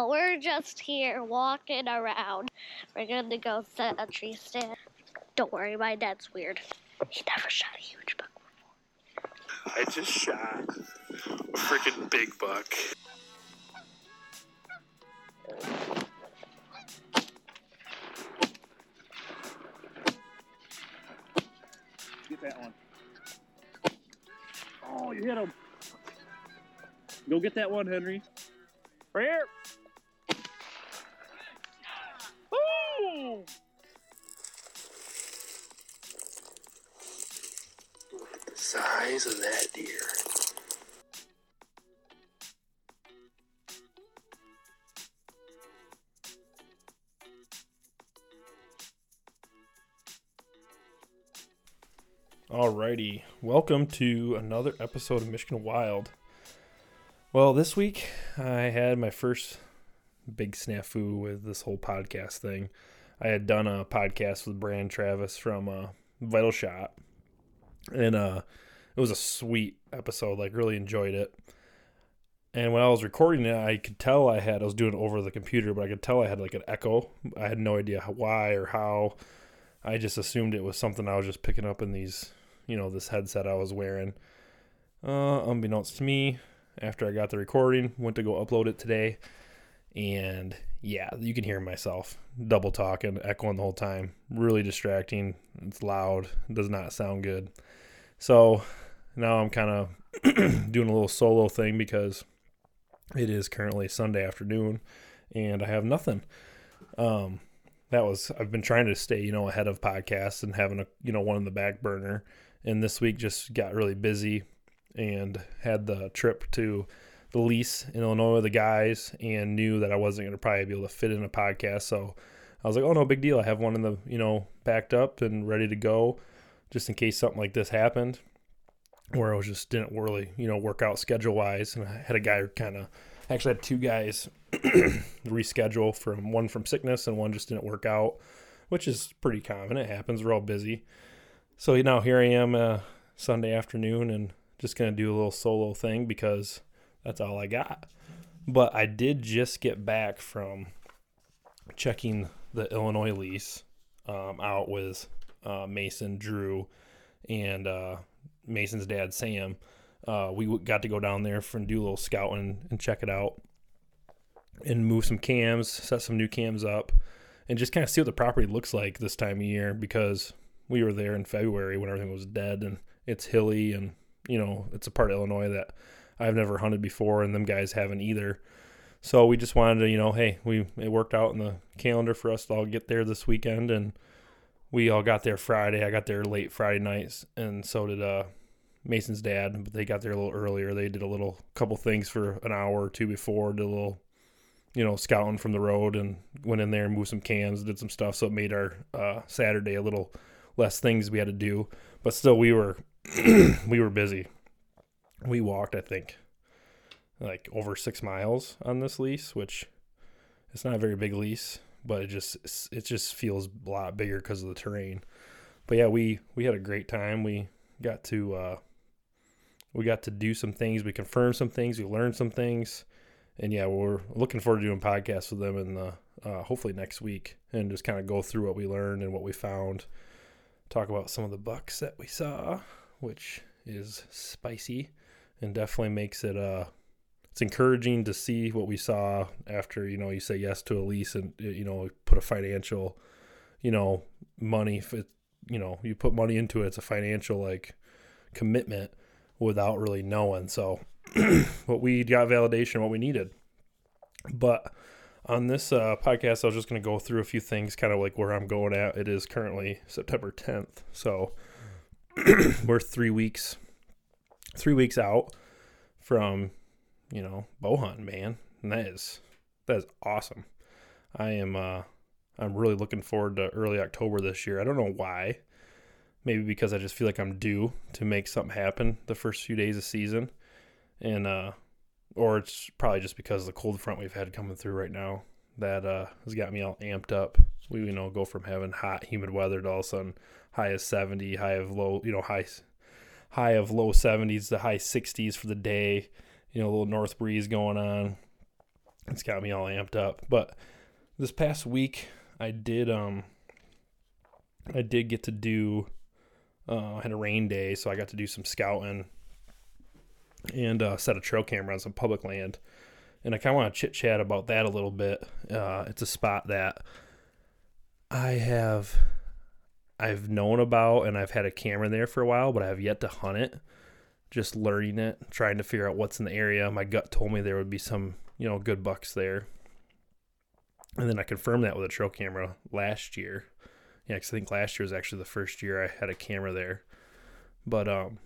We're just here walking around. We're gonna go set a tree stand. Don't worry, my dad's weird. He never shot a huge buck before. I just shot a freaking big buck. Get that one. Oh, you hit him. Go get that one, Henry. Right here. Ooh! Look at the size of that deer. Alrighty, welcome to another episode of Michigan Wild. Well, this week I had my first big snafu with this whole podcast thing. I had done a podcast with Brand Travis from uh, Vital Shot, and uh, it was a sweet episode. Like, really enjoyed it. And when I was recording it, I could tell I had I was doing it over the computer, but I could tell I had like an echo. I had no idea why or how. I just assumed it was something I was just picking up in these, you know, this headset I was wearing. Uh, unbeknownst to me, after I got the recording, went to go upload it today, and yeah, you can hear myself double talking, echoing the whole time. Really distracting. It's loud. Does not sound good. So now I'm kind of doing a little solo thing because it is currently Sunday afternoon, and I have nothing. Um, that was I've been trying to stay, you know, ahead of podcasts and having a you know one in the back burner. And this week just got really busy and had the trip to the lease in Illinois with the guys and knew that I wasn't going to probably be able to fit in a podcast. So I was like, oh no, big deal. I have one in the you know backed up and ready to go, just in case something like this happened, where I was just didn't really you know work out schedule wise. And I had a guy kind of actually had two guys reschedule from one from sickness and one just didn't work out, which is pretty common. It happens. We're all busy. So know, here I am uh, Sunday afternoon and just gonna do a little solo thing because that's all I got. But I did just get back from checking the Illinois lease um, out with uh, Mason, Drew, and uh, Mason's dad Sam. Uh, we got to go down there and do a little scouting and check it out and move some cams, set some new cams up, and just kind of see what the property looks like this time of year because we were there in February when everything was dead and it's hilly and you know it's a part of Illinois that I've never hunted before and them guys haven't either. So we just wanted to, you know, hey, we it worked out in the calendar for us to all get there this weekend and we all got there Friday. I got there late Friday nights and so did uh Mason's dad, but they got there a little earlier. They did a little couple things for an hour or two before, did a little you know, scouting from the road and went in there and moved some cans, did some stuff. So it made our uh, Saturday a little less things we had to do. But still, we were we were busy. We walked, I think, like over six miles on this lease, which it's not a very big lease, but it just it just feels a lot bigger because of the terrain. But yeah, we we had a great time. We got to uh, we got to do some things. We confirmed some things. We learned some things and yeah, we're looking forward to doing podcasts with them in the uh, hopefully next week and just kind of go through what we learned and what we found. Talk about some of the bucks that we saw, which is spicy and definitely makes it uh it's encouraging to see what we saw after you know you say yes to a lease and you know put a financial you know money it you know you put money into it it's a financial like commitment without really knowing so what we got validation, what we needed. But on this uh, podcast, I was just going to go through a few things, kind of like where I'm going at. It is currently September 10th, so we're three weeks, three weeks out from, you know, bow hunting, man. And that is that is awesome. I am uh I'm really looking forward to early October this year. I don't know why. Maybe because I just feel like I'm due to make something happen the first few days of season. And uh or it's probably just because of the cold front we've had coming through right now that uh has got me all amped up. We you know go from having hot, humid weather to all of a sudden high of 70, high of low, you know, high high of low 70s to high 60s for the day. You know, a little north breeze going on. It's got me all amped up. But this past week, I did um, I did get to do. Uh, I had a rain day, so I got to do some scouting and uh, set a trail camera on some public land. And I kind of want to chit chat about that a little bit. Uh, it's a spot that I have I've known about and I've had a camera there for a while, but I have yet to hunt it. Just learning it, trying to figure out what's in the area. My gut told me there would be some, you know, good bucks there. And then I confirmed that with a trail camera last year. Yeah, because I think last year was actually the first year I had a camera there. But um,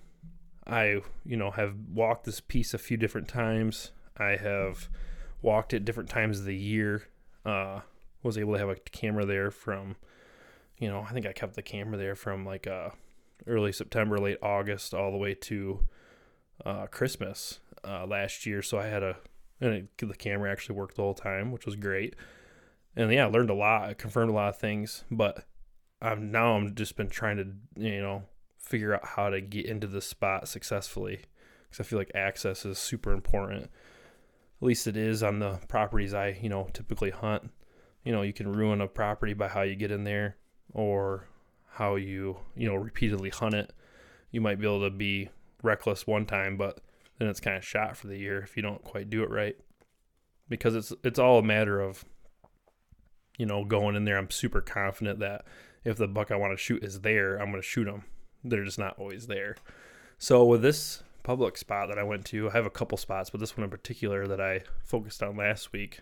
I, you know, have walked this piece a few different times. I have walked it different times of the year. Uh, was able to have a camera there from you know, I think I kept the camera there from like uh, early September, late August, all the way to uh, Christmas uh, last year. So I had a, and it, the camera actually worked the whole time, which was great. And yeah, I learned a lot. I confirmed a lot of things, but I'm now I'm just been trying to, you know, figure out how to get into the spot successfully because I feel like access is super important. At least it is on the properties I, you know, typically hunt. You know, you can ruin a property by how you get in there or how you you know repeatedly hunt it. You might be able to be reckless one time but then it's kind of shot for the year if you don't quite do it right. Because it's it's all a matter of you know going in there. I'm super confident that if the buck i want to shoot is there i'm going to shoot them they're just not always there. So with this public spot that i went to i have a couple spots but this one in particular that i focused on last week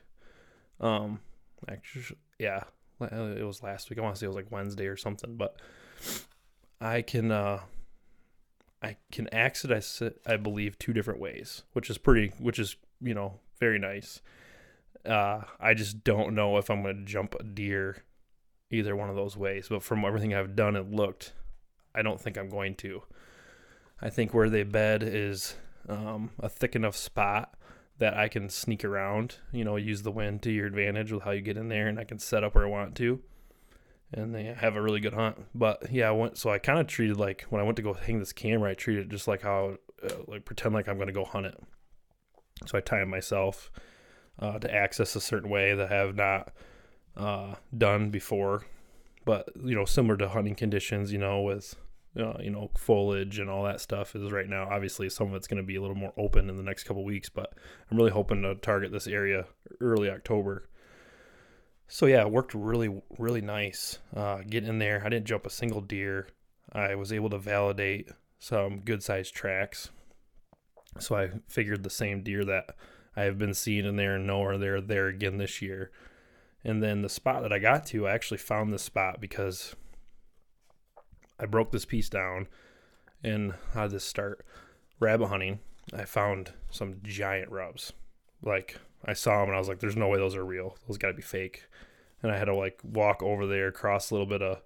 um actually yeah it was last week. I want to say it was like Wednesday or something, but I can uh I can access it I believe two different ways, which is pretty which is, you know, very nice. Uh I just don't know if I'm going to jump a deer either one of those ways, but from everything I've done and looked, I don't think I'm going to. I think where they bed is um, a thick enough spot that I can sneak around, you know, use the wind to your advantage with how you get in there, and I can set up where I want to, and they have a really good hunt. But yeah, I went so I kind of treated like when I went to go hang this camera, I treated it just like how uh, like pretend like I'm gonna go hunt it. So I time myself uh, to access a certain way that I have not uh, done before, but you know, similar to hunting conditions, you know, with uh, you know, foliage and all that stuff is right now. Obviously, some of it's going to be a little more open in the next couple weeks, but I'm really hoping to target this area early October. So yeah, it worked really, really nice. Uh, getting in there, I didn't jump a single deer. I was able to validate some good sized tracks. So I figured the same deer that I have been seeing in there and know are there there again this year. And then the spot that I got to, I actually found this spot because I broke this piece down and did this start? Rabbit hunting. I found some giant rubs. Like I saw them and I was like, "There's no way those are real. Those got to be fake." And I had to like walk over there, cross a little bit of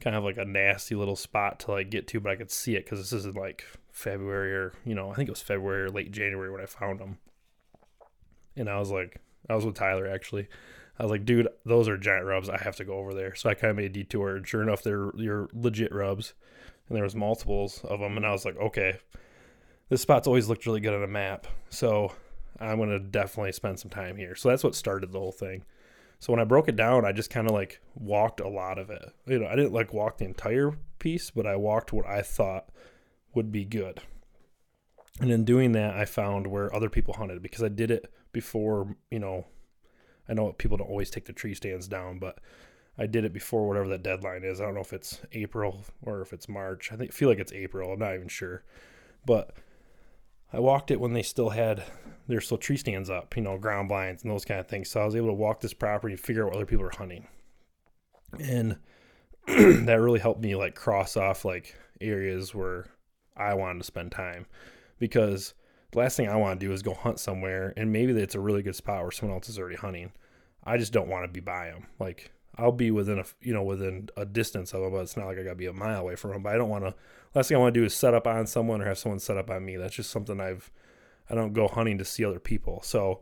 kind of like a nasty little spot to like get to, but I could see it because this is in like February or you know I think it was February or late January when I found them. And I was like, I was with Tyler actually. I was like, dude, those are giant rubs. I have to go over there. So I kind of made a detour, and sure enough, they're you're legit rubs, and there was multiples of them. And I was like, okay, this spot's always looked really good on a map, so I'm gonna definitely spend some time here. So that's what started the whole thing. So when I broke it down, I just kind of like walked a lot of it. You know, I didn't like walk the entire piece, but I walked what I thought would be good. And in doing that, I found where other people hunted because I did it before, you know, I know people don't always take the tree stands down, but I did it before whatever that deadline is. I don't know if it's April or if it's March. I think feel like it's April. I'm not even sure, but I walked it when they still had their still tree stands up, you know, ground blinds and those kind of things. So I was able to walk this property and figure out what other people are hunting, and that really helped me like cross off like areas where I wanted to spend time because the last thing I want to do is go hunt somewhere and maybe it's a really good spot where someone else is already hunting. I just don't want to be by them. Like I'll be within a you know within a distance of them, but it's not like I gotta be a mile away from them. But I don't want to. Last thing I want to do is set up on someone or have someone set up on me. That's just something I've. I don't go hunting to see other people. So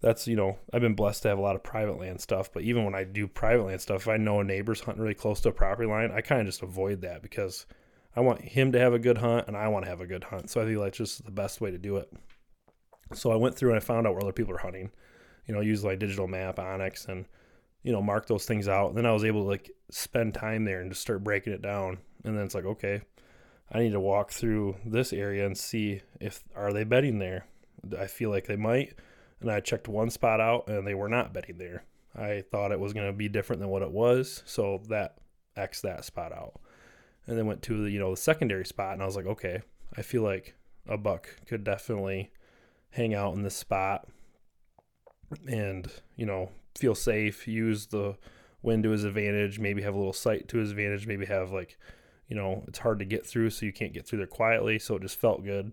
that's you know I've been blessed to have a lot of private land stuff. But even when I do private land stuff, if I know a neighbor's hunting really close to a property line, I kind of just avoid that because I want him to have a good hunt and I want to have a good hunt. So I think like just the best way to do it. So I went through and I found out where other people are hunting. You know, use like digital map, onX, and you know, mark those things out. And then I was able to like spend time there and just start breaking it down. And then it's like, okay, I need to walk through this area and see if are they bedding there. I feel like they might. And I checked one spot out and they were not bedding there. I thought it was going to be different than what it was, so that X that spot out. And then went to the you know the secondary spot and I was like, okay, I feel like a buck could definitely hang out in this spot and you know feel safe, use the wind to his advantage, maybe have a little sight to his advantage, maybe have like, you know, it's hard to get through, so you can't get through there quietly. So it just felt good.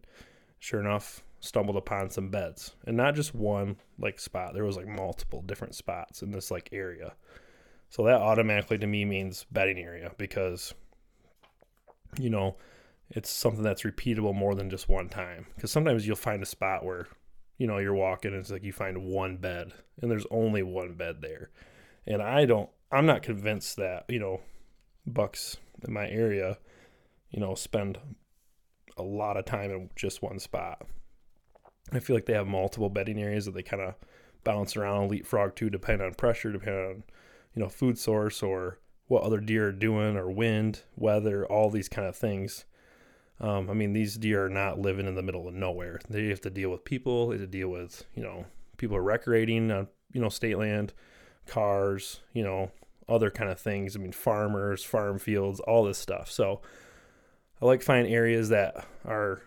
Sure enough, stumbled upon some beds and not just one like spot. There was like multiple different spots in this like area. So that automatically to me means bedding area because, you know, it's something that's repeatable more than just one time. Because sometimes you'll find a spot where you know, you're walking and it's like you find one bed and there's only one bed there. And I don't, I'm not convinced that, you know, bucks in my area, you know, spend a lot of time in just one spot. I feel like they have multiple bedding areas that they kind of bounce around, leapfrog to, depending on pressure, depending on, you know, food source or what other deer are doing or wind, weather, all these kind of things. Um, I mean, these deer are not living in the middle of nowhere. They have to deal with people. They have to deal with, you know, people are recreating on, you know, state land, cars, you know, other kind of things. I mean, farmers, farm fields, all this stuff. So I like find areas that are,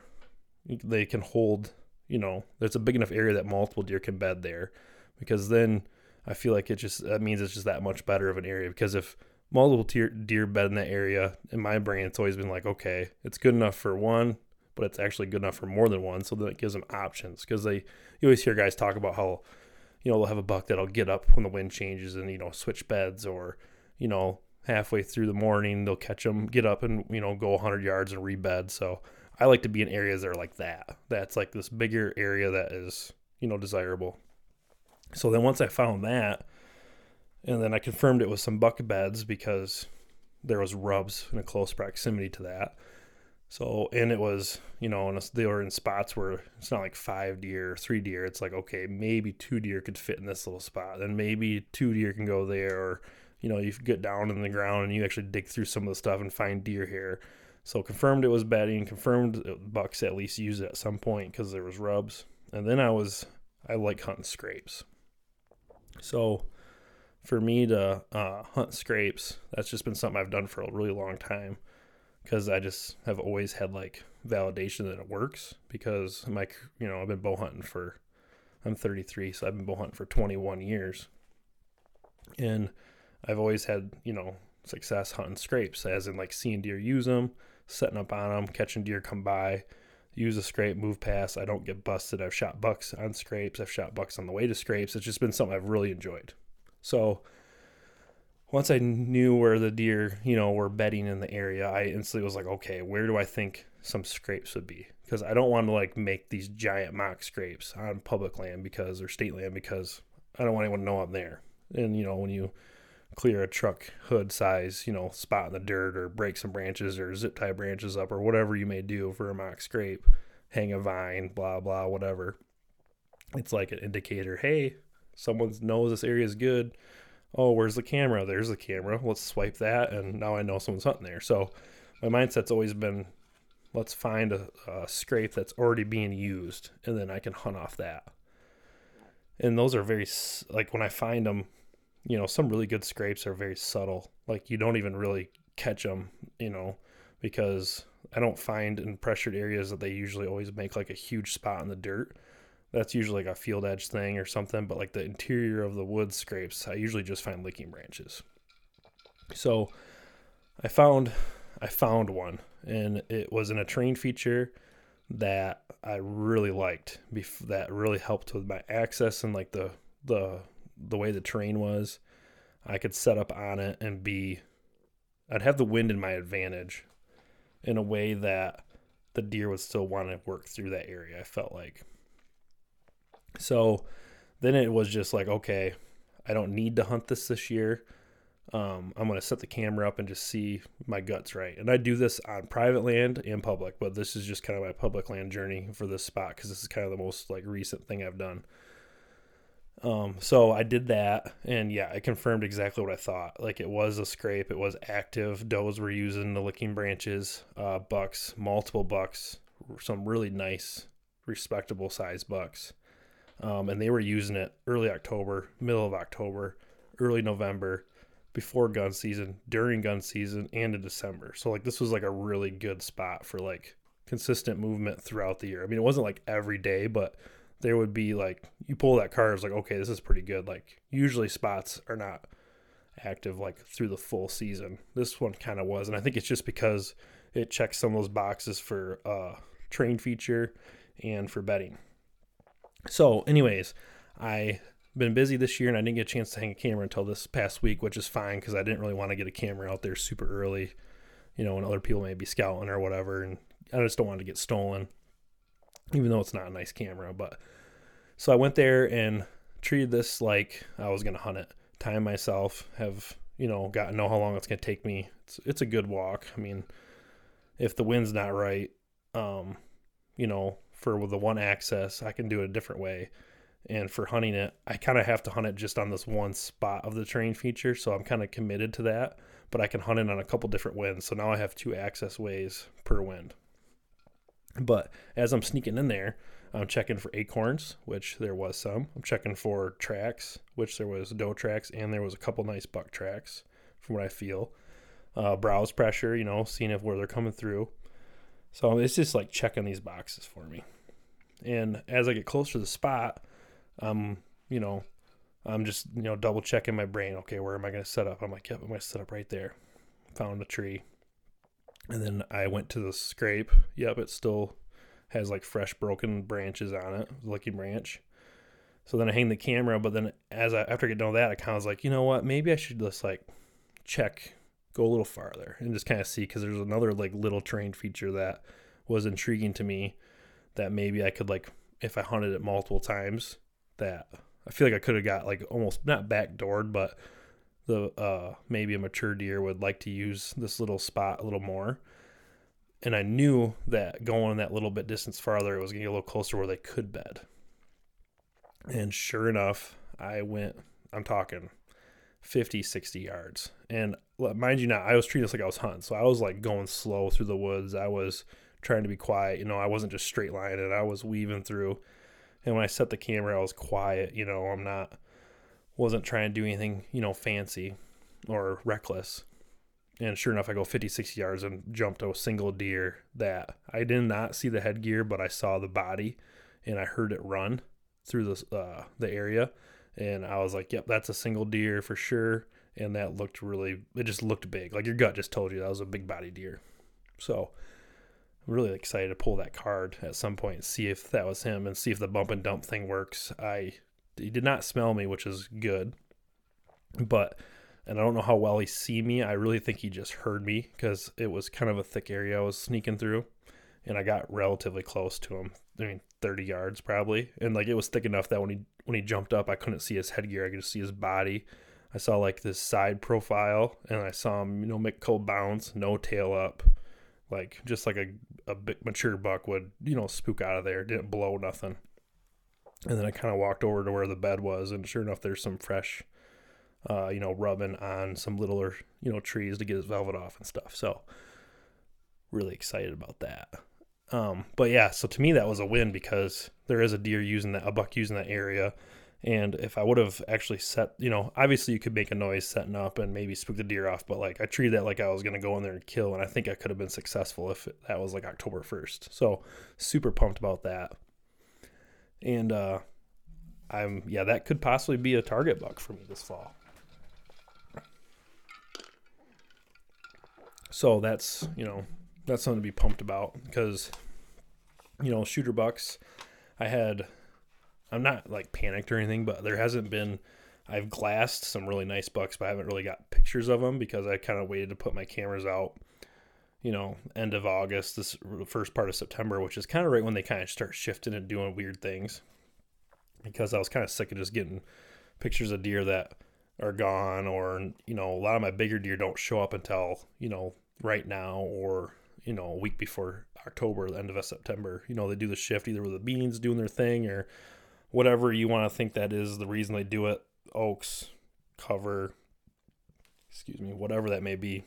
they can hold, you know, there's a big enough area that multiple deer can bed there because then I feel like it just, that means it's just that much better of an area because if, multiple deer, deer bed in that area. In my brain, it's always been like, okay, it's good enough for one, but it's actually good enough for more than one. So then it gives them options because they, you always hear guys talk about how, you know, they'll have a buck that'll get up when the wind changes and, you know, switch beds or, you know, halfway through the morning, they'll catch them, get up and, you know, go 100 yards and rebed. So I like to be in areas that are like that. That's like this bigger area that is, you know, desirable. So then once I found that, and then I confirmed it with some buck beds because there was rubs in a close proximity to that. So and it was you know and they were in spots where it's not like five deer, three deer. It's like okay maybe two deer could fit in this little spot, then maybe two deer can go there, or you know you get down in the ground and you actually dig through some of the stuff and find deer here. So confirmed it was bedding, confirmed bucks at least use it at some point because there was rubs, and then I was I like hunting scrapes. So for me to uh, hunt scrapes, that's just been something I've done for a really long time because I just have always had like validation that it works because my you know I've been bow hunting for I'm 33 so I've been bow hunting for 21 years. And I've always had you know success hunting scrapes as in like seeing deer use them setting up on them catching deer come by use a scrape move past I don't get busted. I've shot bucks on scrapes I've shot bucks on the way to scrapes. It's just been something I've really enjoyed so once I knew where the deer, you know, were bedding in the area, I instantly was like, okay, where do I think some scrapes would be? Because I don't want to like make these giant mock scrapes on public land because or state land because I don't want anyone to know I'm there. And you know, when you clear a truck hood size, you know, spot in the dirt or break some branches or zip tie branches up or whatever you may do for a mock scrape, hang a vine, blah blah, whatever. It's like an indicator, hey, someone knows this area is good. Oh, where's the camera? There's the camera. Let's swipe that, and now I know someone's hunting there. So my mindset's always been, let's find a, a scrape that's already being used, and then I can hunt off that. And those are very like when I find them, you know, some really good scrapes are very subtle. Like you don't even really catch them, you know, because I don't find in pressured areas that they usually always make like a huge spot in the dirt that's usually like a field edge thing or something but like the interior of the wood scrapes i usually just find licking branches so i found i found one and it was in a terrain feature that I really liked. That really helped with my access and like the the the way the terrain was. I could set up on it and be. I'd have the wind in my advantage, in a way that the deer would still want to work through that area. I felt like. So, then it was just like, okay, I don't need to hunt this this year. Um, I'm going to set the camera up and just see my guts right. And I do this on private land and public, but this is just kind of my public land journey for this spot because this is kind of the most like recent thing I've done. Um, so I did that, and yeah, I confirmed exactly what I thought. Like it was a scrape, it was active. Does were using the licking branches, uh, bucks, multiple bucks, some really nice, respectable size bucks, um, and they were using it early October, middle of October, early November, before gun season, during gun season, and in December. So like this was like a really good spot for like consistent movement throughout the year. I mean, it wasn't like every day, but there would be like you pull that card, it's like okay, this is pretty good. Like usually spots are not active like through the full season. This one kind of was, and I think it's just because it checks some of those boxes for uh, train feature and for bedding. So, anyways, I've been busy this year and I didn't get a chance to hang a camera until this past week, which is fine because I didn't really want to get a camera out there super early, you know, when other people may be scouting or whatever, and I just don't want to get stolen, even though it's not a nice camera. But so I went there and treated this like I was gonna hunt it, time myself, have you know, got to know how long it's gonna take me. It's it's a good walk. I mean, if the wind's not right, um, you know, for the one access, I can do it a different way. And for hunting it, I kind of have to hunt it just on this one spot of the terrain feature. So I'm kind of committed to that, but I can hunt it on a couple different winds. So now I have two access ways per wind. But as I'm sneaking in there, I'm checking for acorns, which there was some. I'm checking for tracks, which there was doe tracks, and there was a couple nice buck tracks, from what I feel. Uh, browse pressure, you know, seeing if where they're coming through. So it's just like checking these boxes for me. And as I get closer to the spot, I'm, you know, I'm just, you know, double checking my brain. Okay, where am I going to set up? I'm like, yep, I'm going to set up right there. Found a tree. And then I went to the scrape. Yep, it still has like fresh broken branches on it, licking branch. So then I hang the camera, but then as I after I get done with that, I kind of was like, you know what, maybe I should just like check, go a little farther, and just kind of see because there's another like little terrain feature that was intriguing to me that maybe I could like if I hunted it multiple times that I feel like I could have got like almost not backdoored, but the uh maybe a mature deer would like to use this little spot a little more. And I knew that going that little bit distance farther, it was gonna get a little closer where they could bed. And sure enough, I went, I'm talking 50, 60 yards. And mind you, not, I was treating this like I was hunting. So I was like going slow through the woods. I was trying to be quiet. You know, I wasn't just straight lining it, I was weaving through. And when I set the camera, I was quiet. You know, I'm not, wasn't trying to do anything, you know, fancy or reckless. And sure enough, I go 50, 60 yards and jumped a single deer that I did not see the headgear, but I saw the body and I heard it run through the, uh, the area. And I was like, yep, that's a single deer for sure. And that looked really, it just looked big. Like your gut just told you that was a big body deer. So really excited to pull that card at some point and see if that was him and see if the bump and dump thing works. I he did not smell me, which is good. But and I don't know how well he see me. I really think he just heard me because it was kind of a thick area I was sneaking through, and I got relatively close to him. I mean, 30 yards probably, and like it was thick enough that when he when he jumped up, I couldn't see his headgear. I could just see his body. I saw like this side profile, and I saw him, you know, make a bounce, no tail up, like just like a a bit mature buck would, you know, spook out of there. Didn't blow nothing. And then I kind of walked over to where the bed was, and sure enough, there's some fresh, uh, you know, rubbing on some littler, you know, trees to get his velvet off and stuff. So, really excited about that. Um, but yeah, so to me that was a win because there is a deer using that, a buck using that area. And if I would have actually set, you know, obviously you could make a noise setting up and maybe spook the deer off, but like I treated that like I was going to go in there and kill. And I think I could have been successful if that was like October 1st. So super pumped about that. And, uh, I'm, yeah, that could possibly be a target buck for me this fall. So that's, you know, that's something to be pumped about because you know, shooter bucks. I had, I'm not like panicked or anything, but there hasn't been. I've glassed some really nice bucks, but I haven't really got pictures of them because I kind of waited to put my cameras out. You know, end of August, this first part of September, which is kind of right when they kind of start shifting and doing weird things. Because I was kind of sick of just getting pictures of deer that are gone, or you know, a lot of my bigger deer don't show up until you know right now or you know a week before October, the end of September. You know, they do the shift either with the beans doing their thing or whatever you want to think that is the reason they do it. Oaks, cover, excuse me, whatever that may be.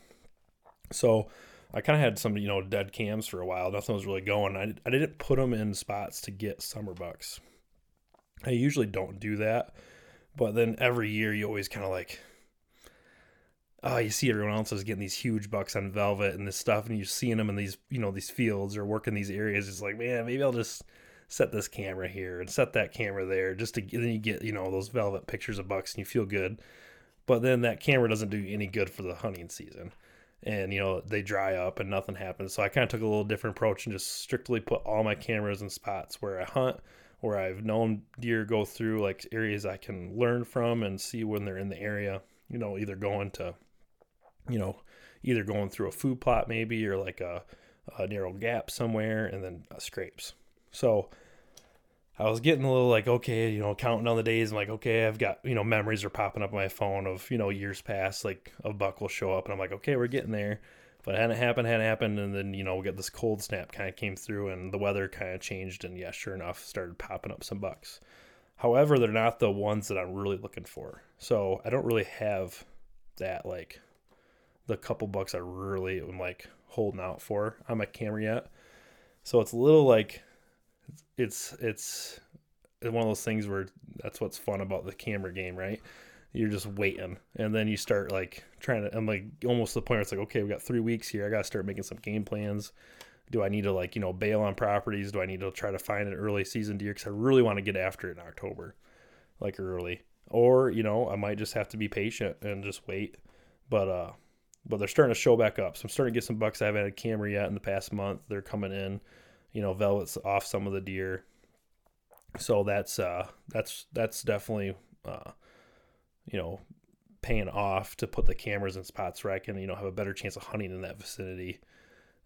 So I kind of had some, you know, dead cams for a while. Nothing was really going. I, I didn't put them in spots to get summer bucks. I usually don't do that. But then every year you always kind of like, oh, you see everyone else is getting these huge bucks on velvet and this stuff, and you're seeing them in these, you know, these fields or working these areas. It's like, man, maybe I'll just set this camera here and set that camera there, just to then you get, you know, those velvet pictures of bucks and you feel good. But then that camera doesn't do any good for the hunting season. And you know they dry up and nothing happens. So I kind of took a little different approach and just strictly put all my cameras in spots where I hunt, where I've known deer go through, like areas I can learn from and see when they're in the area. You know, either going to you know, either going through a food plot maybe or like a, a narrow gap somewhere and then uh, scrapes. So I was getting a little like, okay, you know, counting on the days. I'm like, okay, I've got, you know, memories are popping up on my phone of, you know, years past, like a buck will show up and I'm like, okay, we're getting there. But it hadn't happened, hadn't happened. And then, you know, we get this cold snap kind of came through and the weather kind of changed. And yeah, sure enough, started popping up some bucks. However, they're not the ones that I'm really looking for. So I don't really have that like the couple bucks I really am like holding out for on my camera yet. So it's a little like it's it's one of those things where that's what's fun about the camera game, right? You're just waiting, and then you start like trying to. I'm like almost to the point where it's like, okay, we got three weeks here. I got to start making some game plans. Do I need to like you know bail on properties? Do I need to try to find an early season deer? Because I really want to get after it in October, like early. Or you know I might just have to be patient and just wait. But uh, but they're starting to show back up. So I'm starting to get some bucks I haven't had a camera yet in the past month. They're coming in, you know, velvets off some of the deer. So that's uh that's that's definitely uh you know paying off to put the cameras in spots where I can you know have a better chance of hunting in that vicinity.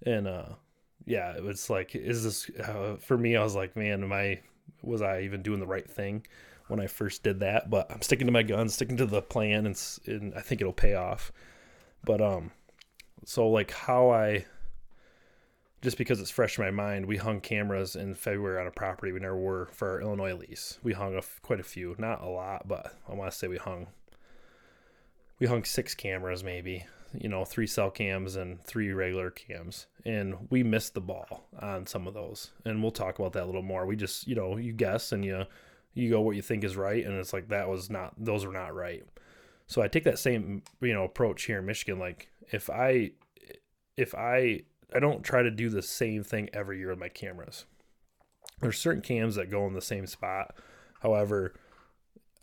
And uh yeah, it was like is this uh, for me? I was like, man, am I was I even doing the right thing when I first did that? But I'm sticking to my guns, sticking to the plan, and, and I think it'll pay off. But um, so like how I just because it's fresh in my mind, we hung cameras in February on a property we never were for our Illinois lease. We hung a, quite a few, not a lot, but I want to say we hung we hung six cameras maybe, you know, three cell cams and three regular cams, and we missed the ball on some of those. And we'll talk about that a little more. We just, you know, you guess and you you go what you think is right, and it's like that was not those were not right. So I take that same you know approach here in Michigan. Like if I if I I don't try to do the same thing every year with my cameras. There's certain cams that go in the same spot. However,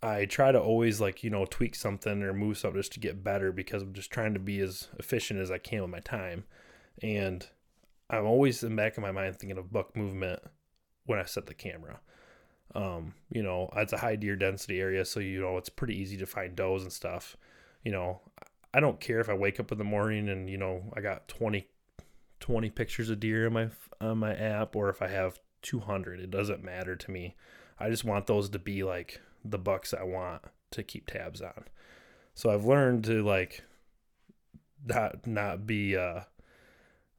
I try to always like, you know, tweak something or move something just to get better because I'm just trying to be as efficient as I can with my time. And I'm always in the back of my mind thinking of buck movement when I set the camera. Um, you know, it's a high deer density area, so you know it's pretty easy to find does and stuff. You know, I don't care if I wake up in the morning and you know I got 20, 20 pictures of deer on my on my app, or if I have two hundred, it doesn't matter to me. I just want those to be like the bucks I want to keep tabs on. So I've learned to like not not be uh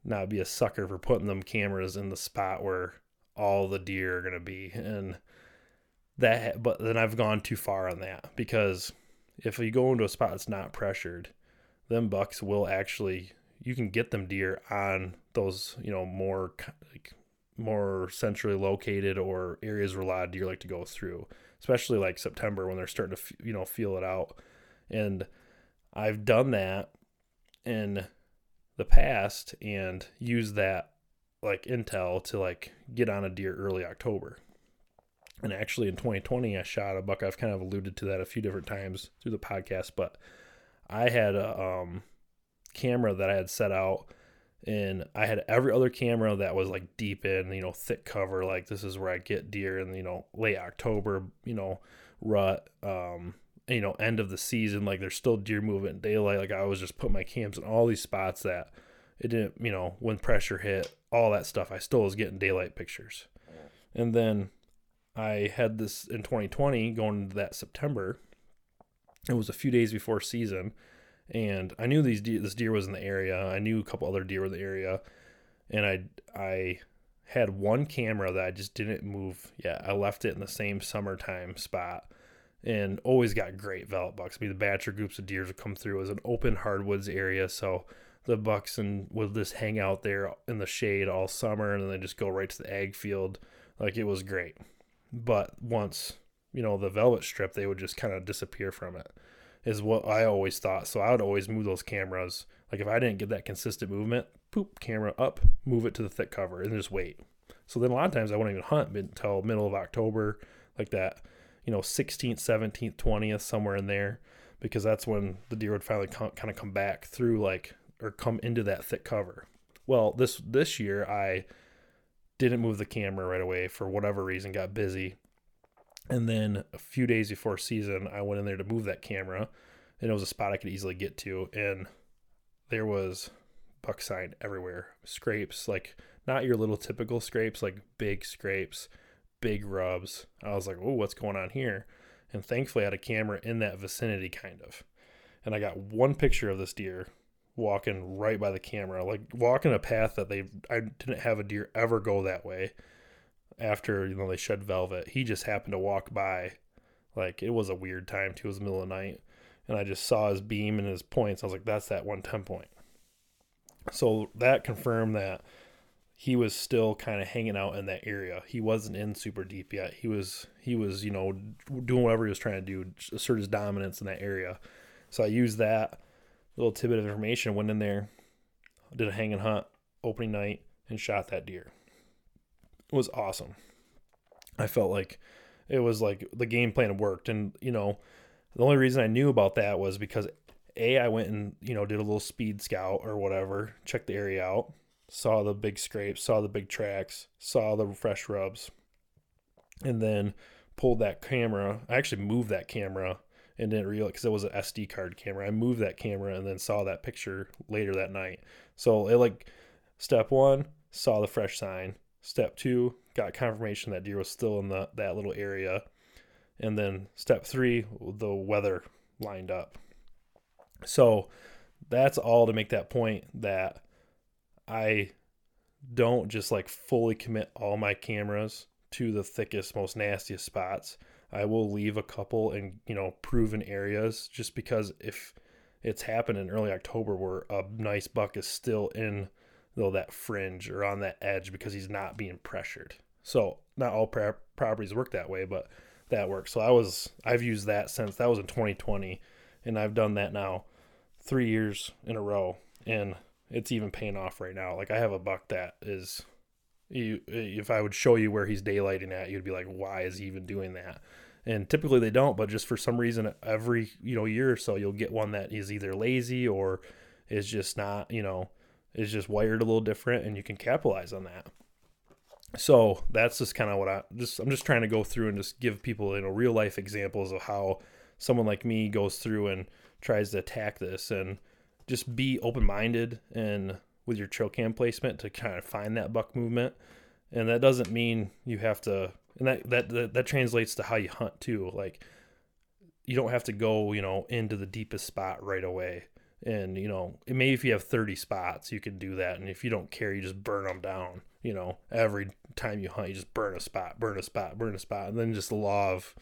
not be a sucker for putting them cameras in the spot where all the deer are going to be and that but then I've gone too far on that because if you go into a spot that's not pressured, them bucks will actually you can get them deer on those you know more like more centrally located or areas where a lot of deer like to go through, especially like September when they're starting to you know feel it out. And I've done that in the past and used that like intel to like get on a deer early October. And actually, in 2020, I shot a buck. I've kind of alluded to that a few different times through the podcast, but I had a um, camera that I had set out and I had every other camera that was like deep in, you know, thick cover. Like this is where I get deer in, you know, late October, you know, rut, um, you know, end of the season. Like there's still deer movement in daylight. Like I was just put my cams in all these spots that it didn't, you know, when pressure hit, all that stuff. I still was getting daylight pictures. And then I had this in 2020 going into that September. It was a few days before season and I knew these deer, this deer was in the area. I knew a couple other deer were in the area, and I I had one camera that I just didn't move. Yeah, I left it in the same summertime spot, and always got great velvet bucks. I mean, the bachelor groups of deers would come through. It was an open hardwoods area, so the bucks and would just hang out there in the shade all summer, and then they just go right to the ag field. Like it was great, but once you know the velvet strip, they would just kind of disappear from it is what I always thought. So I would always move those cameras. Like if I didn't get that consistent movement, poop, camera up, move it to the thick cover, and just wait. So then a lot of times I wouldn't even hunt until middle of October, like that, you know, 16th, 17th, 20th, somewhere in there, because that's when the deer would finally come, kind of come back through like or come into that thick cover. Well, this this year I didn't move the camera right away for whatever reason, got busy, and then a few days before season, I went in there to move that camera, and it was a spot I could easily get to, and there was buck sign everywhere, scrapes like not your little typical scrapes, like big scrapes, big rubs. I was like, oh, what's going on here? And thankfully, I had a camera in that vicinity, kind of. And I got one picture of this deer walking right by the camera, like walking a path that they I didn't have a deer ever go that way after you know they shed velvet he just happened to walk by. Like it was a weird time too it was the middle of the night. And i just saw his beam and his points. I was like that's that 110 point. So that confirmed that he was still kind of hanging out in that area. He wasn't in super deep yet. He was he was you know doing whatever he was trying to do assert his dominance in that area. So i used that little tidbit of information went in there did a hang and hunt opening night and shot that deer was awesome. I felt like it was like the game plan worked. And, you know, the only reason I knew about that was because A, I went and, you know, did a little speed scout or whatever, checked the area out, saw the big scrapes, saw the big tracks, saw the fresh rubs, and then pulled that camera. I actually moved that camera and didn't realize because it was an SD card camera. I moved that camera and then saw that picture later that night. So it like step one, saw the fresh sign. Step two, got confirmation that deer was still in the that little area. And then step three, the weather lined up. So that's all to make that point that I don't just like fully commit all my cameras to the thickest, most nastiest spots. I will leave a couple in, you know, proven areas just because if it's happened in early October where a nice buck is still in though that fringe or on that edge because he's not being pressured. So not all pra- properties work that way, but that works. So I was I've used that since that was in 2020, and I've done that now three years in a row, and it's even paying off right now. Like I have a buck that is, you if I would show you where he's daylighting at, you'd be like, why is he even doing that? And typically they don't, but just for some reason, every you know year or so, you'll get one that is either lazy or is just not you know is just wired a little different and you can capitalize on that. So that's just kind of what I just I'm just trying to go through and just give people you know real life examples of how someone like me goes through and tries to attack this and just be open minded and with your trail cam placement to kind of find that buck movement. And that doesn't mean you have to and that that that, that translates to how you hunt too. Like you don't have to go, you know, into the deepest spot right away and you know it maybe if you have 30 spots you can do that. And if you don't care you just burn them down you know every time you hunt you just burn a spot burn a spot burn a spot. And then just the law of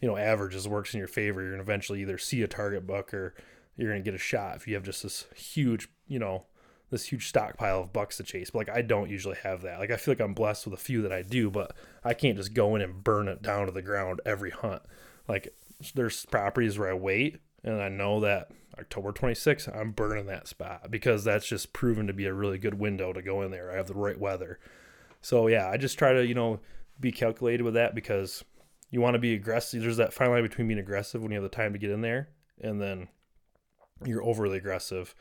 you know averages works in your favor. You're to eventually either see a target buck or you're to get a shot if you have just this huge you know this huge stockpile of bucks to chase. But like i don't usually have that. Like i feel like i'm blessed with a few that i do but i can't just go in and burn it down to the ground every hunt. Like there's properties where i wait and I know that October 26th, I'm burning that spot because that's just proven to be a really good window to go in there. I have the right weather. So, yeah, I just try to, you know, be calculated with that because you want to be aggressive. There's that fine line between being aggressive when you have the time to get in there and then you're overly aggressive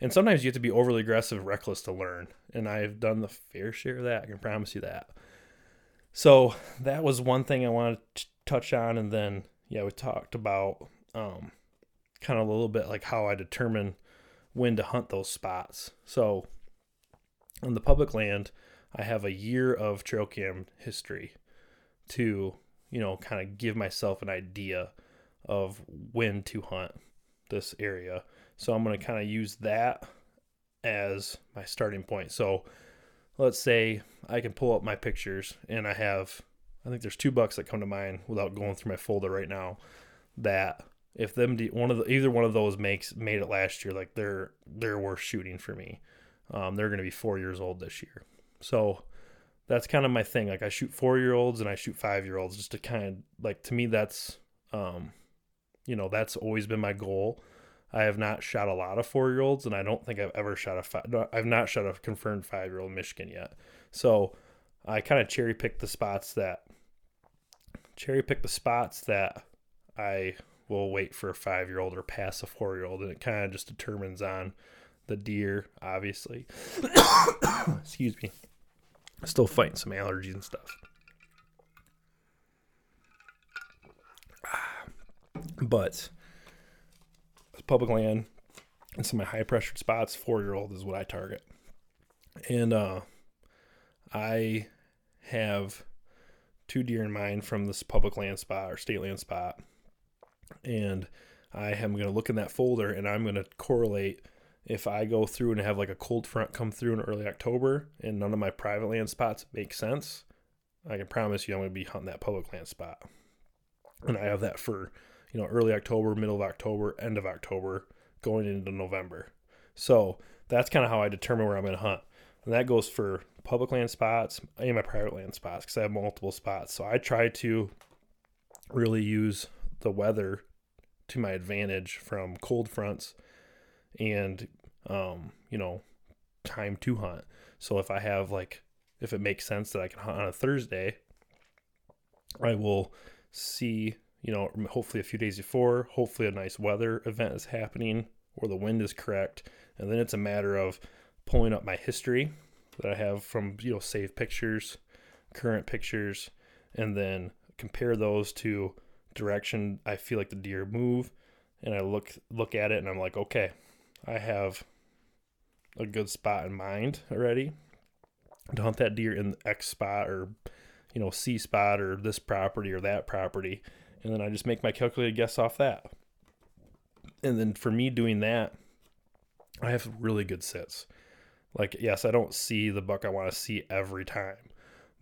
and sometimes you have to be overly aggressive, reckless to learn. And I've done the fair share of that. I can promise you that. So that was one thing I wanted to touch on. And then, yeah, we talked about um, kind of a little bit like how I determine when to hunt those spots. So on the public land, I have a year of trail cam history to, you know, kind of give myself an idea of when to hunt this area. So I'm going to kind of use that as my starting point. So let's say I can pull up my pictures and I have, I think there's two bucks that come to mind without going through my folder right now that if them one of the either one of those makes made it last year, like they're they're worth shooting for me. Um, they're going to be four years old this year, so that's kind of my thing. Like I shoot four year olds and I shoot five year olds just to kind of like to me that's um, you know that's always been my goal I have not shot a lot of four year olds, and I don't think I've ever shot a five. I've not shot a confirmed five year old Michigan yet. So I kind of cherry pick the spots that cherry pick the spots that I will wait for a five year old or pass a four year old, and it kind of just determines on the deer, obviously. Excuse me. Still fighting some allergies and stuff. But public land and some of my high pressured spots, four year old is what I target. And uh, I have two deer in mind from this public land spot or state land spot. And I am going to look in that folder and I'm going to correlate if I go through and have like a cold front come through in early October and none of my private land spots make sense. I can promise you I'm going to be hunting that public land spot. And I have that for you know, early October, middle of October, end of October, going into November. So that's kind of how I determine where I'm going to hunt. And that goes for public land spots and my private land spots because I have multiple spots. So I try to really use the weather to my advantage from cold fronts and, um, you know, time to hunt. So if I have like, if it makes sense that I can hunt on a Thursday, I will see you know, hopefully a few days before, hopefully a nice weather event is happening or the wind is correct. And then it's a matter of pulling up my history that I have from, you know, save pictures, current pictures, and then compare those to direction I feel like the deer move. And I look look at it and I'm like, okay, I have a good spot in mind already to hunt that deer in X spot or you know C spot or this property or that property and then I just make my calculated guess off that. And then for me doing that, I have really good sits. Like, yes, I don't see the buck I want to see every time,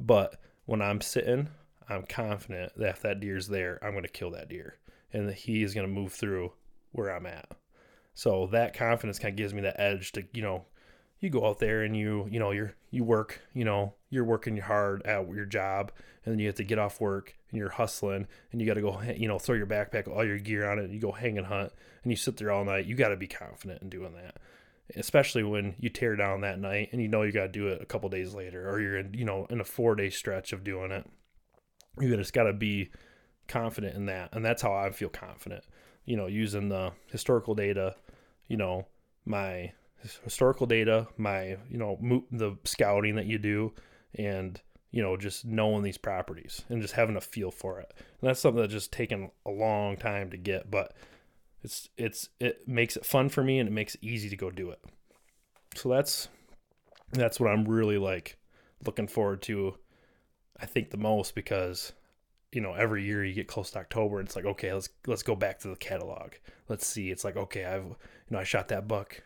but when I'm sitting, I'm confident that if that deer's there, I'm going to kill that deer and that he is going to move through where I'm at. So that confidence kind of gives me that edge to, you know, you go out there and you, you know, you're, you work, you know, you're working hard at your job and then you have to get off work and you're hustling and you got to go, you know, throw your backpack, all your gear on it, and you go hang and hunt and you sit there all night. You got to be confident in doing that, especially when you tear down that night and you know you got to do it a couple days later or you're in, you know, in a four day stretch of doing it. You just got to be confident in that. And that's how I feel confident, you know, using the historical data, you know, my historical data, my, you know, the scouting that you do and you know just knowing these properties and just having a feel for it and that's something that's just taken a long time to get but it's it's it makes it fun for me and it makes it easy to go do it so that's that's what i'm really like looking forward to i think the most because you know every year you get close to october and it's like okay let's let's go back to the catalog let's see it's like okay i've you know i shot that buck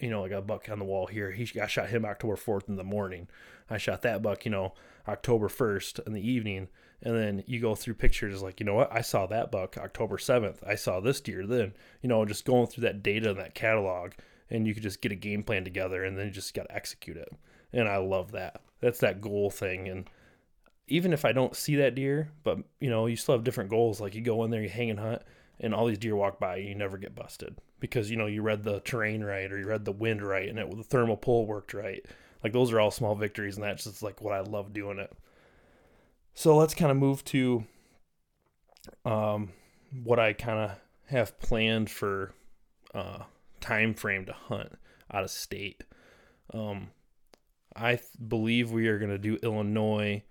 you know, like a buck on the wall here. He I shot him October 4th in the morning. I shot that buck, you know, October 1st in the evening. And then you go through pictures like, you know what? I saw that buck October 7th. I saw this deer then, you know, just going through that data and that catalog. And you could just get a game plan together and then you just got to execute it. And I love that. That's that goal thing. And even if I don't see that deer, but, you know, you still have different goals. Like you go in there, you hang and hunt and all these deer walk by and you never get busted because you know you read the terrain right or you read the wind right and it the thermal pull worked right like those are all small victories and that's just like what i love doing it so let's kind of move to um, what i kind of have planned for uh, time frame to hunt out of state. Um, I th- believe we are going to do Illinois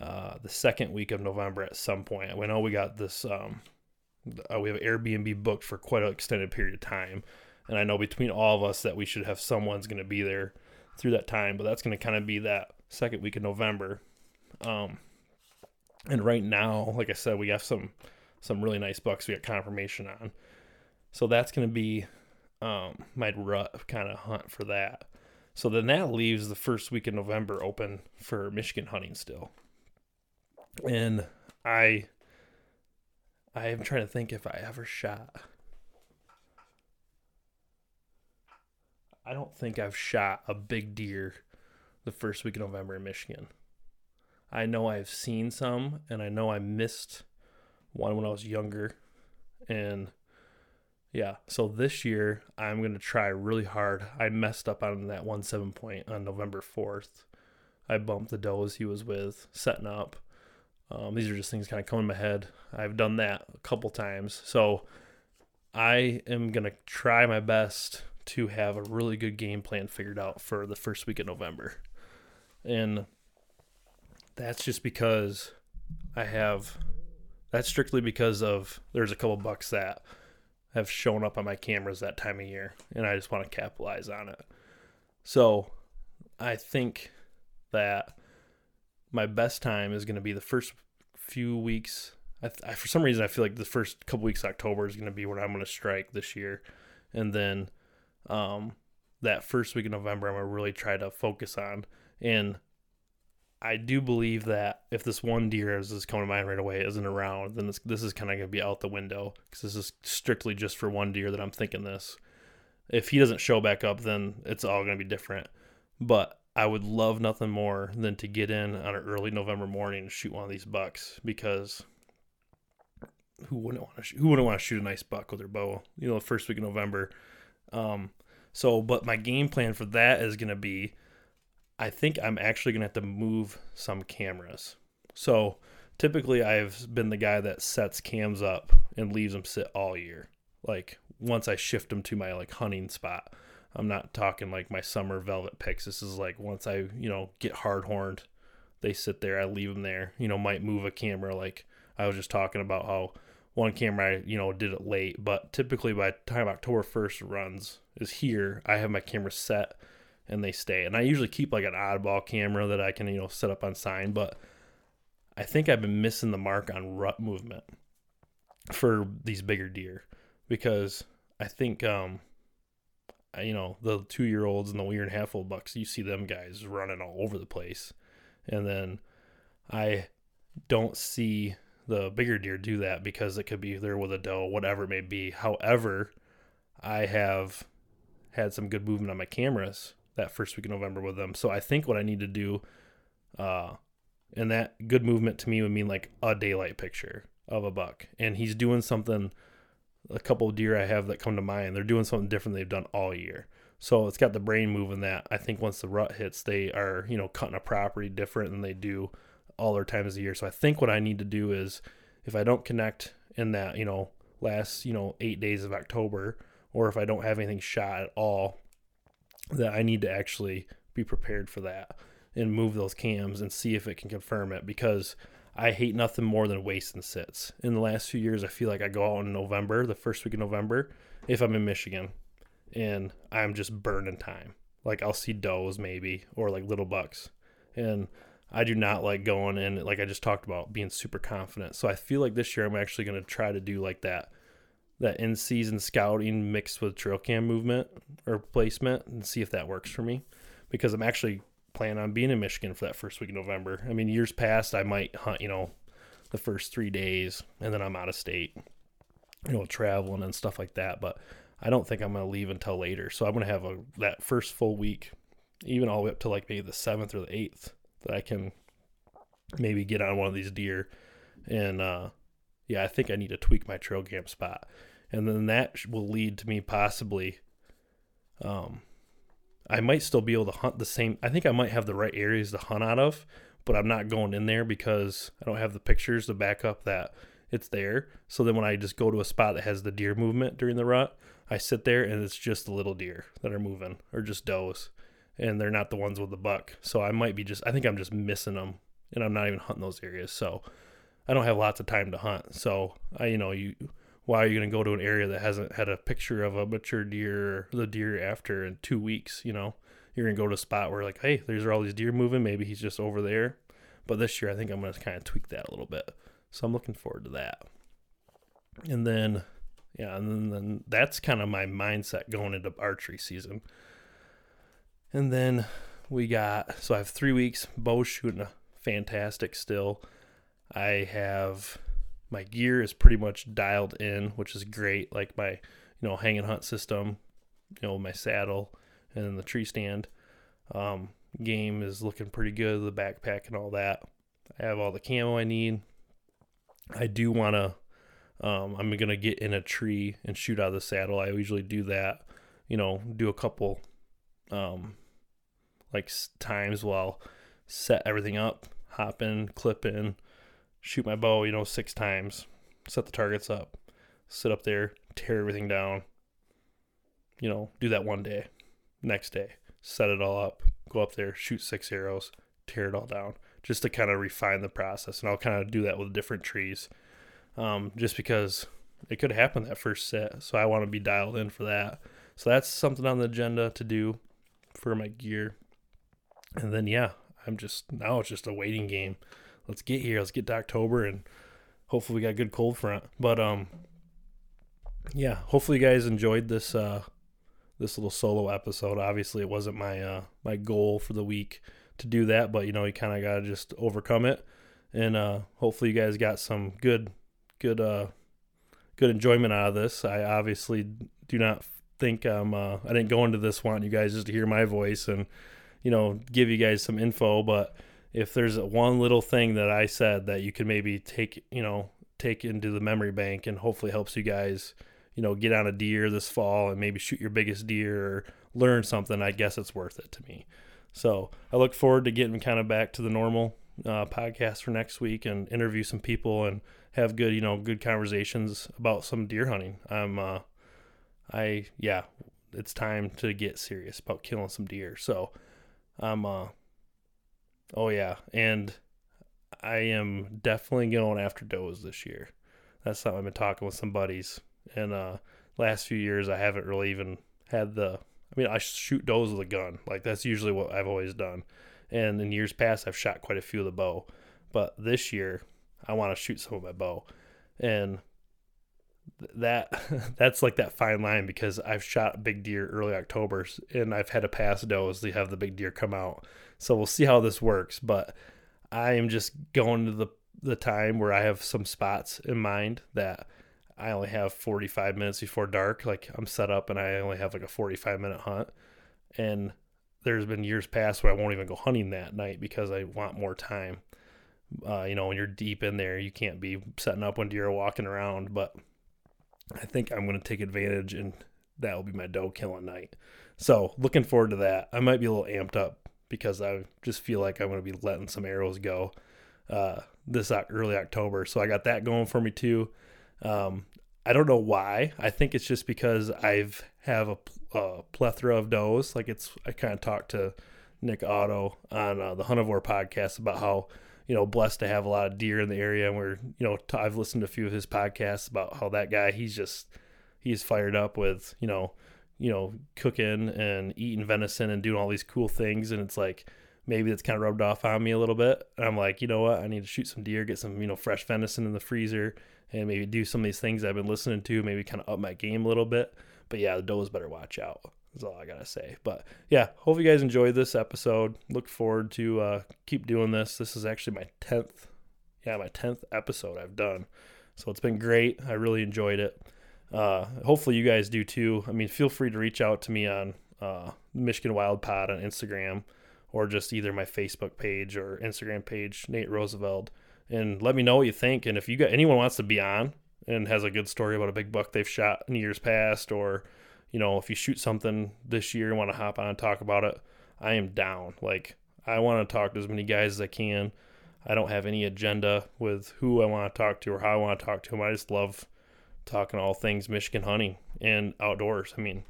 uh, the second week of November at some point. We know we got this. Um, uh, we have Airbnb booked for quite an extended period of time, and I know between all of us that we should have someone's going to be there through that time. But that's going to kind of be that second week of November. Um, and right now, like I said, we have some some really nice bucks we got confirmation on. So that's going to be um, my rut kind of hunt for that. So then that leaves the first week of November open for Michigan hunting still. And I I am trying to think if I ever shot. I don't think I've shot a big deer the first week of November in Michigan. I know I've seen some and I know I missed one when I was younger. And yeah, so this year I'm going to try really hard. I messed up on that one seven point on November 4th. I bumped the does he was with setting up. Um, these are just things kind of coming in my head. I've done that a couple times. So I am going to try my best to have a really good game plan figured out for the first week of November. And that's just because I have that's strictly because of there's a couple bucks that have shown up on my cameras that time of year and I just want to capitalize on it. So, I think that my best time is going to be the first few weeks. I, I, for some reason, I feel like the first couple weeks October is going to be when I'm going to strike this year, and then um, that first week of November, I'm going to really try to focus on. And I do believe that if this one deer, is coming to mind right away, isn't around, then this, this is kind of going to be out the window because this is strictly just for one deer that I'm thinking this. If he doesn't show back up, then it's all going to be different. But I would love nothing more than to get in on an early November morning and shoot one of these bucks because who wouldn't want to shoot, who wouldn't want to shoot a nice buck with their bow? You know, the first week of November. Um, so, but my game plan for that is going to be I think I'm actually going to have to move some cameras. So typically I've been the guy that sets cams up and leaves them sit all year. Like once I shift them to my like hunting spot. I'm not talking like my summer velvet picks. This is like once I, you know, get hard horned, they sit there, I leave them there. You know, might move a camera like I was just talking about how one camera I, you know, did it late, but typically by time October 1st runs is here, I have my camera set and they stay. And I usually keep like an oddball camera that I can, you know, set up on sign, but I think I've been missing the mark on rut movement for these bigger deer because I think um you know, the 2-year-olds and the year and a half old bucks, you see them guys running all over the place. And then I don't see the bigger deer do that because it could be there with a doe, whatever it may be. However, I have had some good movement on my cameras that first week of November with them. So I think what I need to do, uh, and that good movement to me would mean like a daylight picture of a buck, and he's doing something. A couple of deer I have that come to mind, they're doing something different they've done all year. So it's got the brain moving that. I think once the rut hits, they are you know cutting a property different than they do all their times a year. So I think what I need to do is, if I don't connect in that you know last you know eight days of October, or if I don't have anything shot at all, that I need to actually be prepared for that and move those cams and see if it can confirm it because I hate nothing more than wasting sits. In the last few years, I feel like I go out in November, the first week of November, if I'm in Michigan, and I'm just burning time. Like I'll see does maybe or like little bucks, and I do not like going in like I just talked about being super confident. So I feel like this year I'm actually going to try to do like that that in season scouting mixed with trail cam movement or placement and see if that works for me because I'm actually planning on being in Michigan for that first week of November. I mean, years past, I might hunt, you know, the first three days and then I'm out of state, you know, traveling and stuff like that. But I don't think I'm going to leave until later. So I'm going to have a that first full week, even all the way up to like maybe the seventh or the eighth, that I can maybe get on one of these deer and, uh, yeah, I think I need to tweak my trail cam spot and then that will lead to me possibly um I might still be able to hunt the same I think I might have the right areas to hunt out of, but I'm not going in there because I don't have the pictures to back up that it's there. So then when I just go to a spot that has the deer movement during the rut, I sit there and it's just the little deer that are moving or just does, and they're not the ones with the buck. So I might be just I think I'm just missing them, and I'm not even hunting those areas. So I don't have lots of time to hunt. So I you know you why are you going to go to an area that hasn't had a picture of a mature deer the deer after in two weeks you know? You're going to go to a spot where like hey there's all these deer moving maybe he's just over there. But this year i think i'm going to kind of tweak that a little bit. So i'm looking forward to that. And then yeah and then, then that's kind of my mindset going into archery season. And then we got so i have three weeks. Bow shooting fantastic still. I have my gear is pretty much dialed in, which is great. Like my, you know, hang and hunt system, you know, my saddle and the tree stand. Um, game is looking pretty good, the backpack and all that. I have all the camo I need. I do want to, um, I'm going to get in a tree and shoot out of the saddle. I usually do that, you know, do a couple, um, like times while set everything up, hop in, clip in, shoot my bow, you know, six times, set the targets up, sit up there, tear everything down, you know, do that one day. Next day, set it all up, go up there, shoot six arrows, tear it all down, just to kind of refine the process. And I'll kind of do that with different trees, um, just because it could happen that first set. So I want to be dialed in for that. So that's something on the agenda to do for my gear. And then, yeah, I'm just now it's just a waiting game let's get here. Let's get to October and hopefully we got a good cold front. But um yeah, hopefully you guys enjoyed this uh this little solo episode. Obviously it wasn't my uh my goal for the week to do that, but you know, you kind of got to just overcome it. And uh hopefully you guys got some good good uh good enjoyment out of this. I obviously do not think um uh, I didn't go into this wanting you guys just to hear my voice and you know give you guys some info, but if there's one little thing that I said that you could maybe take, you know, take into the memory bank and hopefully helps you guys, you know, get on a deer this fall and maybe shoot your biggest deer or learn something, I guess it's worth it to me. So I look forward to getting kind of back to the normal uh, podcast for next week and interview some people and have good, you know, good conversations about some deer hunting. I'm, uh, I, yeah, it's time to get serious about killing some deer. So I'm, uh, Oh yeah, and I am definitely going after does this year. That's something I've been talking with some buddies. And uh, last few years, I haven't really even had the. I mean, I shoot does with a gun. Like that's usually what I've always done. And in years past, I've shot quite a few of the bow. But this year, I want to shoot some of my bow, and that that's like that fine line because I've shot big deer early October and I've had to pass does to have the big deer come out. So we'll see how this works, but I am just going to the the time where I have some spots in mind that I only have 45 minutes before dark. Like I'm set up and I only have like a 45 minute hunt. And there's been years past where I won't even go hunting that night because I want more time. Uh, you know, when you're deep in there, you can't be setting up when deer are walking around. But I think I'm going to take advantage and that will be my doe killing night. So looking forward to that. I might be a little amped up because I just feel like I'm going to be letting some arrows go uh, this early October. So I got that going for me too. Um, I don't know why. I think it's just because I've have a, a plethora of does. Like it's I kind of talked to Nick Otto on uh, the Huntivore podcast about how you know blessed to have a lot of deer in the area, and we're you know I've listened to a few of his podcasts about how that guy he's just he's fired up with you know you know, cooking and eating venison and doing all these cool things. And it's like, maybe that's kind of rubbed off on me a little bit. And I'm like, you know what? I need to shoot some deer, get some, you know, fresh venison in the freezer and maybe do some of these things I've been listening to, maybe kind of up my game a little bit. But yeah, the does better watch out. That's all I gotta say. But yeah, hope you guys enjoyed this episode. Look forward to uh, keep doing this. This is actually my tenth, yeah, my tenth episode I've done. So it's been great. I really enjoyed it. Uh, hopefully you guys do too. I mean, feel free to reach out to me on uh, Michigan Wild Pod on Instagram or just either my Facebook page or Instagram page, Nate Roosevelt, and let me know what you think. And if you got anyone wants to be on and has a good story about a big buck they've shot in years past, or you know, if you shoot something this year and want to hop on and talk about it, I am down. Like I want to talk to as many guys as I can. I don't have any agenda with who I want to talk to or how I want to talk to them. I just love talking all things Michigan hunting and outdoors. I mean,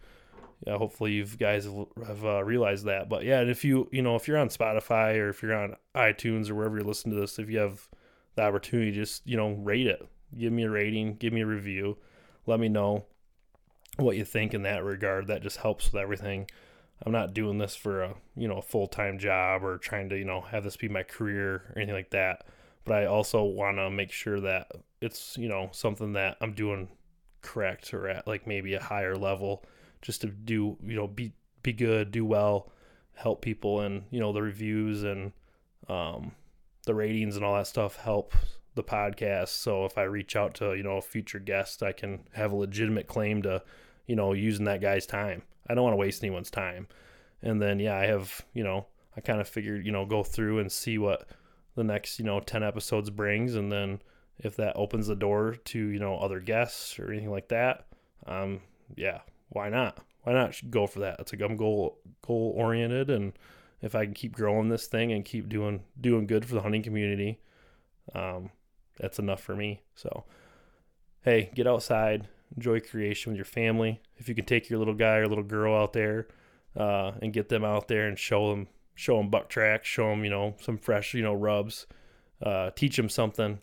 yeah, hopefully you guys have, uh, realized that. But yeah, and if you you know if you're on Spotify or if you're on iTunes or wherever you're listening to this, if you have the opportunity, just you know rate it, give me a rating, give me a review, let me know what you think in that regard. That just helps with everything. I'm not doing this for a you know a full time job or trying to you know have this be my career or anything like that. But I also want to make sure that it's you know something that I'm doing correct or at like maybe a higher level just to do you know be be good do well help people and you know the reviews and um, the ratings and all that stuff help the podcast so if i reach out to you know a future guest i can have a legitimate claim to you know using that guy's time i don't want to waste anyone's time and then yeah i have you know i kind of figured you know go through and see what the next you know 10 episodes brings and then if that opens the door to you know other guests or anything like that um yeah why not? Why not go for that? It's like I'm goal goal oriented, and if I can keep growing this thing and keep doing doing good for the hunting community, um, that's enough for me. So, hey, get outside, enjoy creation with your family. If you can take your little guy or little girl out there, uh, and get them out there and show them show them buck tracks, show them you know some fresh you know rubs, uh, teach them something.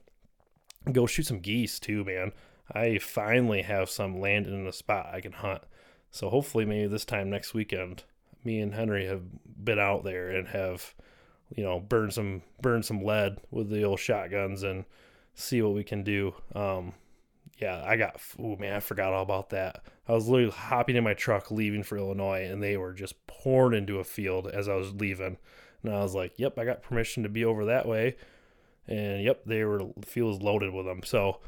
Go shoot some geese too, man. I finally have some landed in a spot I can hunt. So hopefully, maybe this time next weekend, me and Henry have been out there and have, you know, burned some burned some lead with the old shotguns and see what we can do. Um, yeah, I got. Oh man, I forgot all about that. I was literally hopping in my truck leaving for Illinois, and they were just pouring into a field as I was leaving. And I was like, "Yep, I got permission to be over that way." And yep, they were the field was loaded with them. So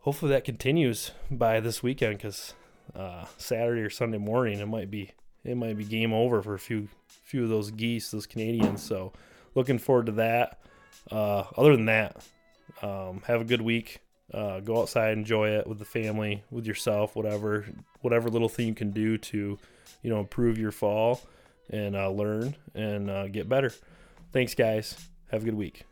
hopefully that continues by this weekend because uh, Saturday or Sunday morning, it might be it might be game over for a few few of those geese, those Canadians. So looking forward to that. Uh, other than that, um, have a good week. Uh, go outside, enjoy it with the family, with yourself, whatever whatever little thing you can do to, you know, improve your fall and uh, learn and uh, get better. Thanks, guys. Have a good week.